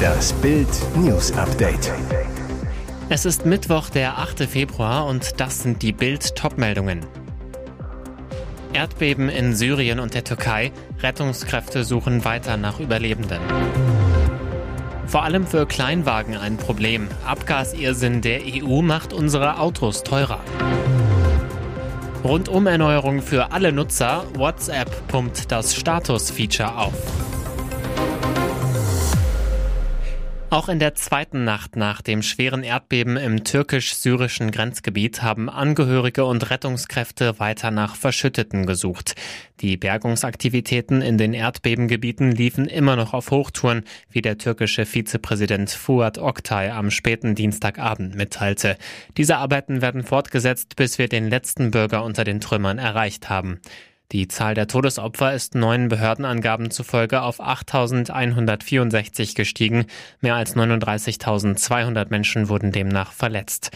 Das Bild News Update. Es ist Mittwoch, der 8. Februar und das sind die Bild Topmeldungen. Erdbeben in Syrien und der Türkei. Rettungskräfte suchen weiter nach Überlebenden. Vor allem für Kleinwagen ein Problem. Abgasirrsinn der EU macht unsere Autos teurer. Rundum-Erneuerung für alle Nutzer. WhatsApp pumpt das Status-Feature auf. Auch in der zweiten Nacht nach dem schweren Erdbeben im türkisch-syrischen Grenzgebiet haben Angehörige und Rettungskräfte weiter nach Verschütteten gesucht. Die Bergungsaktivitäten in den Erdbebengebieten liefen immer noch auf Hochtouren, wie der türkische Vizepräsident Fuat Oktay am späten Dienstagabend mitteilte. Diese Arbeiten werden fortgesetzt, bis wir den letzten Bürger unter den Trümmern erreicht haben. Die Zahl der Todesopfer ist neuen Behördenangaben zufolge auf 8.164 gestiegen. Mehr als 39.200 Menschen wurden demnach verletzt.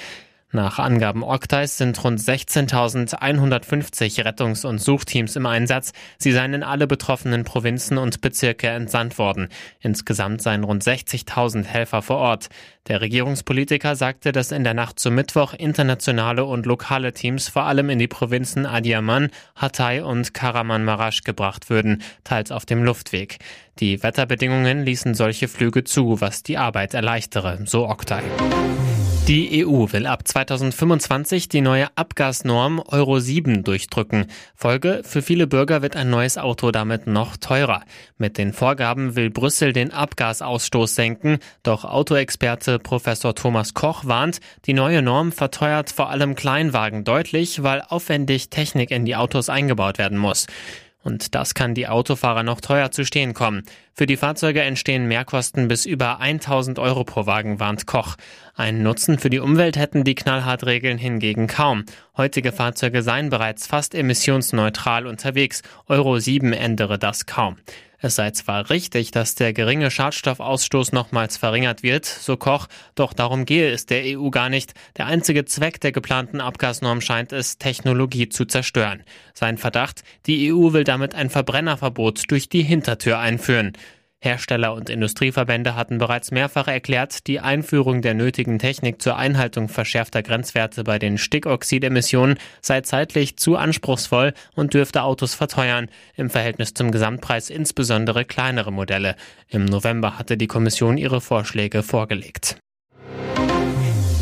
Nach Angaben Oktais sind rund 16.150 Rettungs- und Suchteams im Einsatz. Sie seien in alle betroffenen Provinzen und Bezirke entsandt worden. Insgesamt seien rund 60.000 Helfer vor Ort. Der Regierungspolitiker sagte, dass in der Nacht zum Mittwoch internationale und lokale Teams vor allem in die Provinzen Adiaman, Hatay und Karaman-Marasch gebracht würden, teils auf dem Luftweg. Die Wetterbedingungen ließen solche Flüge zu, was die Arbeit erleichtere, so Oktay. Die EU will ab 2025 die neue Abgasnorm Euro 7 durchdrücken. Folge, für viele Bürger wird ein neues Auto damit noch teurer. Mit den Vorgaben will Brüssel den Abgasausstoß senken, doch Autoexperte Professor Thomas Koch warnt, die neue Norm verteuert vor allem Kleinwagen deutlich, weil aufwendig Technik in die Autos eingebaut werden muss. Und das kann die Autofahrer noch teuer zu stehen kommen. Für die Fahrzeuge entstehen Mehrkosten bis über 1000 Euro pro Wagen, warnt Koch. Einen Nutzen für die Umwelt hätten die Knallhartregeln hingegen kaum. Heutige Fahrzeuge seien bereits fast emissionsneutral unterwegs. Euro 7 ändere das kaum. Es sei zwar richtig, dass der geringe Schadstoffausstoß nochmals verringert wird, so Koch, doch darum gehe es der EU gar nicht. Der einzige Zweck der geplanten Abgasnorm scheint es, Technologie zu zerstören. Sein Verdacht, die EU will damit ein Verbrennerverbot durch die Hintertür einführen. Hersteller und Industrieverbände hatten bereits mehrfach erklärt, die Einführung der nötigen Technik zur Einhaltung verschärfter Grenzwerte bei den Stickoxidemissionen sei zeitlich zu anspruchsvoll und dürfte Autos verteuern, im Verhältnis zum Gesamtpreis insbesondere kleinere Modelle. Im November hatte die Kommission ihre Vorschläge vorgelegt.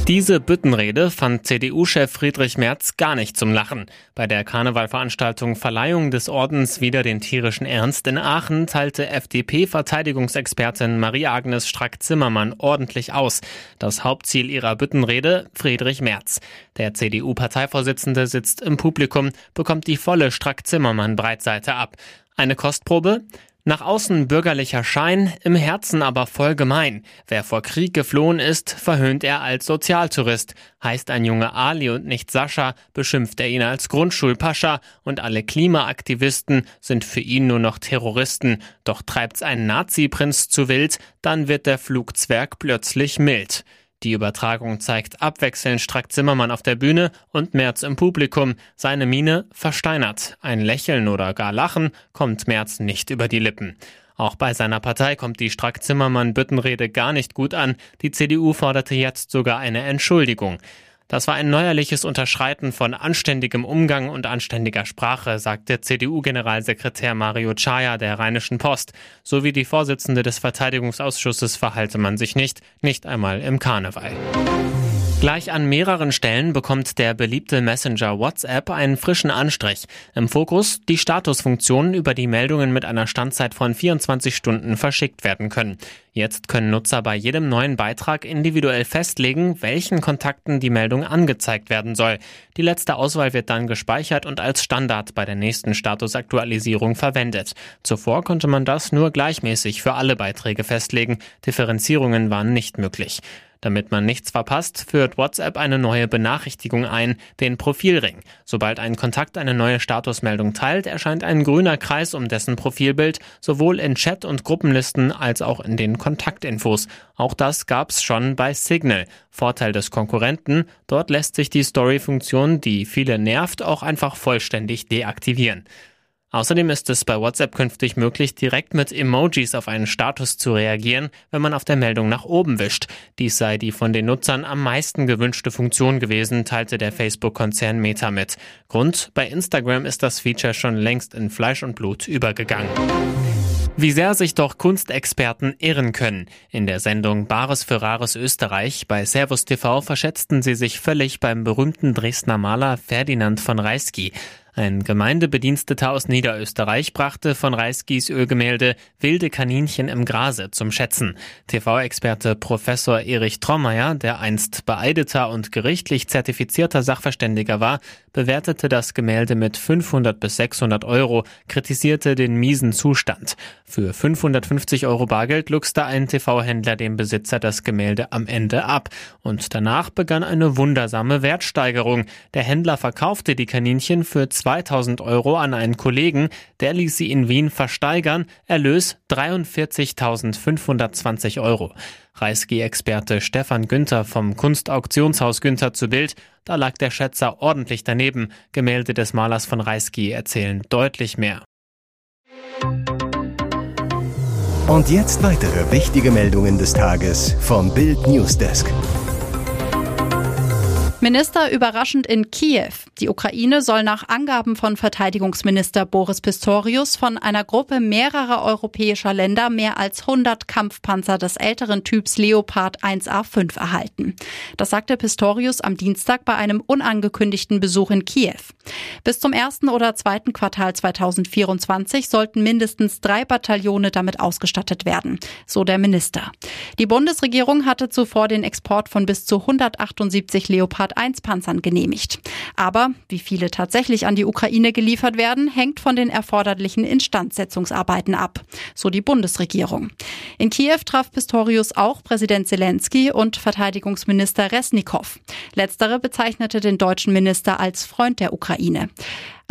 Diese Büttenrede fand CDU-Chef Friedrich Merz gar nicht zum Lachen. Bei der Karnevalveranstaltung Verleihung des Ordens wieder den tierischen Ernst in Aachen teilte FDP-Verteidigungsexpertin Marie-Agnes Strack-Zimmermann ordentlich aus. Das Hauptziel ihrer Büttenrede Friedrich Merz. Der CDU-Parteivorsitzende sitzt im Publikum, bekommt die volle Strack-Zimmermann-Breitseite ab. Eine Kostprobe? Nach außen bürgerlicher Schein, im Herzen aber voll gemein. Wer vor Krieg geflohen ist, verhöhnt er als Sozialtourist. Heißt ein Junge Ali und nicht Sascha, beschimpft er ihn als Grundschulpascha und alle Klimaaktivisten sind für ihn nur noch Terroristen. Doch treibt's ein Nazi-Prinz zu wild, dann wird der Flugzwerg plötzlich mild. Die Übertragung zeigt abwechselnd Strack Zimmermann auf der Bühne und Merz im Publikum. Seine Miene versteinert. Ein Lächeln oder gar Lachen kommt Merz nicht über die Lippen. Auch bei seiner Partei kommt die Strack-Zimmermann-Büttenrede gar nicht gut an. Die CDU forderte jetzt sogar eine Entschuldigung. Das war ein neuerliches Unterschreiten von anständigem Umgang und anständiger Sprache, sagt der CDU-Generalsekretär Mario Chaya der Rheinischen Post. So wie die Vorsitzende des Verteidigungsausschusses verhalte man sich nicht, nicht einmal im Karneval. Gleich an mehreren Stellen bekommt der beliebte Messenger WhatsApp einen frischen Anstrich. Im Fokus die Statusfunktionen, über die Meldungen mit einer Standzeit von 24 Stunden verschickt werden können. Jetzt können Nutzer bei jedem neuen Beitrag individuell festlegen, welchen Kontakten die Meldung angezeigt werden soll. Die letzte Auswahl wird dann gespeichert und als Standard bei der nächsten Statusaktualisierung verwendet. Zuvor konnte man das nur gleichmäßig für alle Beiträge festlegen. Differenzierungen waren nicht möglich. Damit man nichts verpasst, führt WhatsApp eine neue Benachrichtigung ein, den Profilring. Sobald ein Kontakt eine neue Statusmeldung teilt, erscheint ein grüner Kreis um dessen Profilbild, sowohl in Chat- und Gruppenlisten als auch in den Kontaktinfos. Auch das gab's schon bei Signal. Vorteil des Konkurrenten, dort lässt sich die Story-Funktion, die viele nervt, auch einfach vollständig deaktivieren. Außerdem ist es bei WhatsApp künftig möglich, direkt mit Emojis auf einen Status zu reagieren, wenn man auf der Meldung nach oben wischt. Dies sei die von den Nutzern am meisten gewünschte Funktion gewesen, teilte der Facebook-Konzern Meta mit. Grund, bei Instagram ist das Feature schon längst in Fleisch und Blut übergegangen. Wie sehr sich doch Kunstexperten irren können. In der Sendung Bares für Rares Österreich bei Servus TV verschätzten sie sich völlig beim berühmten Dresdner Maler Ferdinand von Reisky. Ein Gemeindebediensteter aus Niederösterreich brachte von Reiskis Ölgemälde Wilde Kaninchen im Grase zum Schätzen. TV-Experte Professor Erich Trommeier, der einst beeideter und gerichtlich zertifizierter Sachverständiger war, bewertete das Gemälde mit 500 bis 600 Euro, kritisierte den miesen Zustand. Für 550 Euro Bargeld luchste ein TV-Händler dem Besitzer das Gemälde am Ende ab. Und danach begann eine wundersame Wertsteigerung. Der Händler verkaufte die Kaninchen für 2000 Euro an einen Kollegen, der ließ sie in Wien versteigern, Erlös 43.520 Euro. Reisky-Experte Stefan Günther vom Kunstauktionshaus Günther zu Bild, da lag der Schätzer ordentlich daneben. Gemälde des Malers von Reisky erzählen deutlich mehr. Und jetzt weitere wichtige Meldungen des Tages vom Bild Newsdesk. Minister überraschend in Kiew. Die Ukraine soll nach Angaben von Verteidigungsminister Boris Pistorius von einer Gruppe mehrerer europäischer Länder mehr als 100 Kampfpanzer des älteren Typs Leopard 1A5 erhalten. Das sagte Pistorius am Dienstag bei einem unangekündigten Besuch in Kiew. Bis zum ersten oder zweiten Quartal 2024 sollten mindestens drei Bataillone damit ausgestattet werden, so der Minister. Die Bundesregierung hatte zuvor den Export von bis zu 178 Leopard 1 Panzern genehmigt. Aber wie viele tatsächlich an die Ukraine geliefert werden, hängt von den erforderlichen Instandsetzungsarbeiten ab, so die Bundesregierung. In Kiew traf Pistorius auch Präsident Zelensky und Verteidigungsminister Resnikow. Letztere bezeichnete den deutschen Minister als Freund der Ukraine.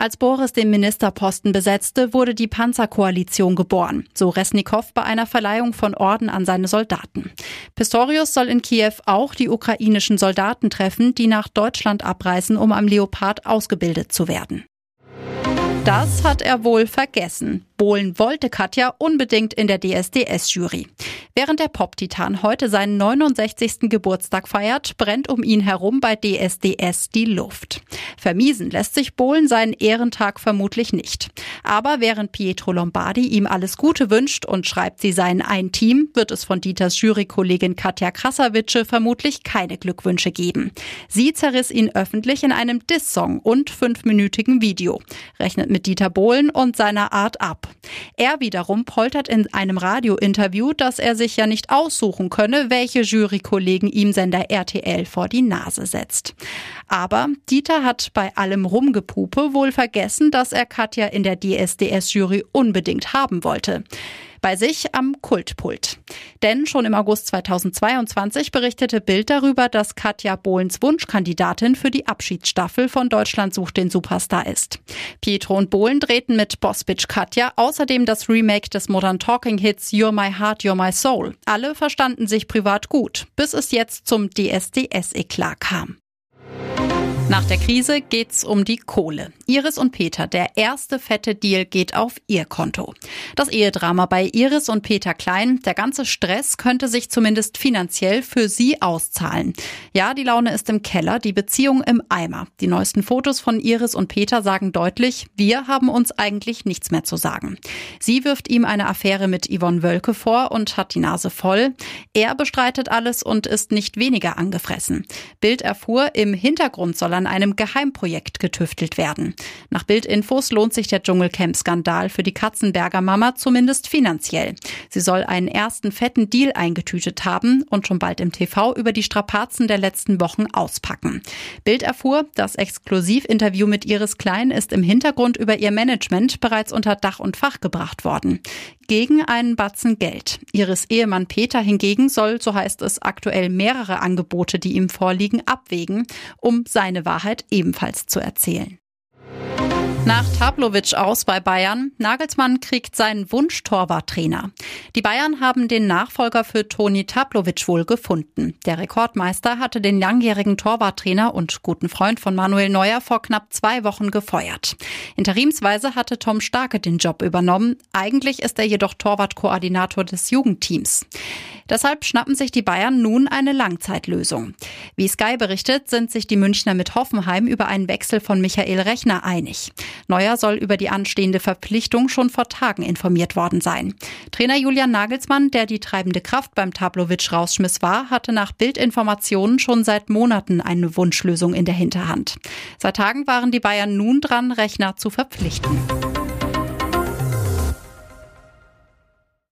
Als Boris den Ministerposten besetzte, wurde die Panzerkoalition geboren, so Resnikow bei einer Verleihung von Orden an seine Soldaten. Pistorius soll in Kiew auch die ukrainischen Soldaten treffen, die nach Deutschland abreisen, um am Leopard ausgebildet zu werden. Das hat er wohl vergessen. Bohlen wollte Katja unbedingt in der DSDS-Jury. Während der Pop-Titan heute seinen 69. Geburtstag feiert, brennt um ihn herum bei DSDS die Luft. Vermiesen lässt sich Bohlen seinen Ehrentag vermutlich nicht. Aber während Pietro Lombardi ihm alles Gute wünscht und schreibt, sie seien ein Team, wird es von Dieters Jurykollegin Katja Krasavice vermutlich keine Glückwünsche geben. Sie zerriss ihn öffentlich in einem Diss-Song und fünfminütigen Video, rechnet mit Dieter Bohlen und seiner Art ab. Er wiederum poltert in einem Radiointerview, dass er sich ja nicht aussuchen könne, welche Jurykollegen ihm Sender RTL vor die Nase setzt. Aber Dieter hat bei allem Rumgepupe wohl vergessen, dass er Katja in der DSDS-Jury unbedingt haben wollte bei sich am Kultpult. Denn schon im August 2022 berichtete Bild darüber, dass Katja Bohlens Wunschkandidatin für die Abschiedsstaffel von Deutschland sucht den Superstar ist. Pietro und Bohlen drehten mit Bossbitch Katja außerdem das Remake des Modern Talking Hits You're My Heart, You're My Soul. Alle verstanden sich privat gut, bis es jetzt zum DSDS-Eklat kam. Nach der Krise geht's um die Kohle. Iris und Peter, der erste fette Deal geht auf ihr Konto. Das Ehedrama bei Iris und Peter Klein, der ganze Stress könnte sich zumindest finanziell für sie auszahlen. Ja, die Laune ist im Keller, die Beziehung im Eimer. Die neuesten Fotos von Iris und Peter sagen deutlich, wir haben uns eigentlich nichts mehr zu sagen. Sie wirft ihm eine Affäre mit Yvonne Wölke vor und hat die Nase voll. Er bestreitet alles und ist nicht weniger angefressen. Bild erfuhr, im Hintergrund soll er an einem Geheimprojekt getüftelt werden. Nach Bildinfos lohnt sich der Dschungelcamp-Skandal für die Katzenberger Mama zumindest finanziell. Sie soll einen ersten fetten Deal eingetütet haben und schon bald im TV über die Strapazen der letzten Wochen auspacken. Bild erfuhr, das Exklusivinterview mit Iris Klein ist im Hintergrund über ihr Management bereits unter Dach und Fach gebracht worden gegen einen Batzen Geld. Ihres Ehemann Peter hingegen soll, so heißt es, aktuell mehrere Angebote, die ihm vorliegen, abwägen, um seine Wahrheit ebenfalls zu erzählen. Nach Tablovic aus bei Bayern, Nagelsmann kriegt seinen Wunsch-Torwarttrainer. Die Bayern haben den Nachfolger für Toni Tablovic wohl gefunden. Der Rekordmeister hatte den langjährigen Torwarttrainer und guten Freund von Manuel Neuer vor knapp zwei Wochen gefeuert. Interimsweise hatte Tom Starke den Job übernommen. Eigentlich ist er jedoch Torwartkoordinator des Jugendteams. Deshalb schnappen sich die Bayern nun eine Langzeitlösung. Wie Sky berichtet, sind sich die Münchner mit Hoffenheim über einen Wechsel von Michael Rechner einig. Neuer soll über die anstehende Verpflichtung schon vor Tagen informiert worden sein. Trainer Julian Nagelsmann, der die treibende Kraft beim Tablovic-Rausschmiss war, hatte nach Bildinformationen schon seit Monaten eine Wunschlösung in der Hinterhand. Seit Tagen waren die Bayern nun dran, Rechner zu verpflichten.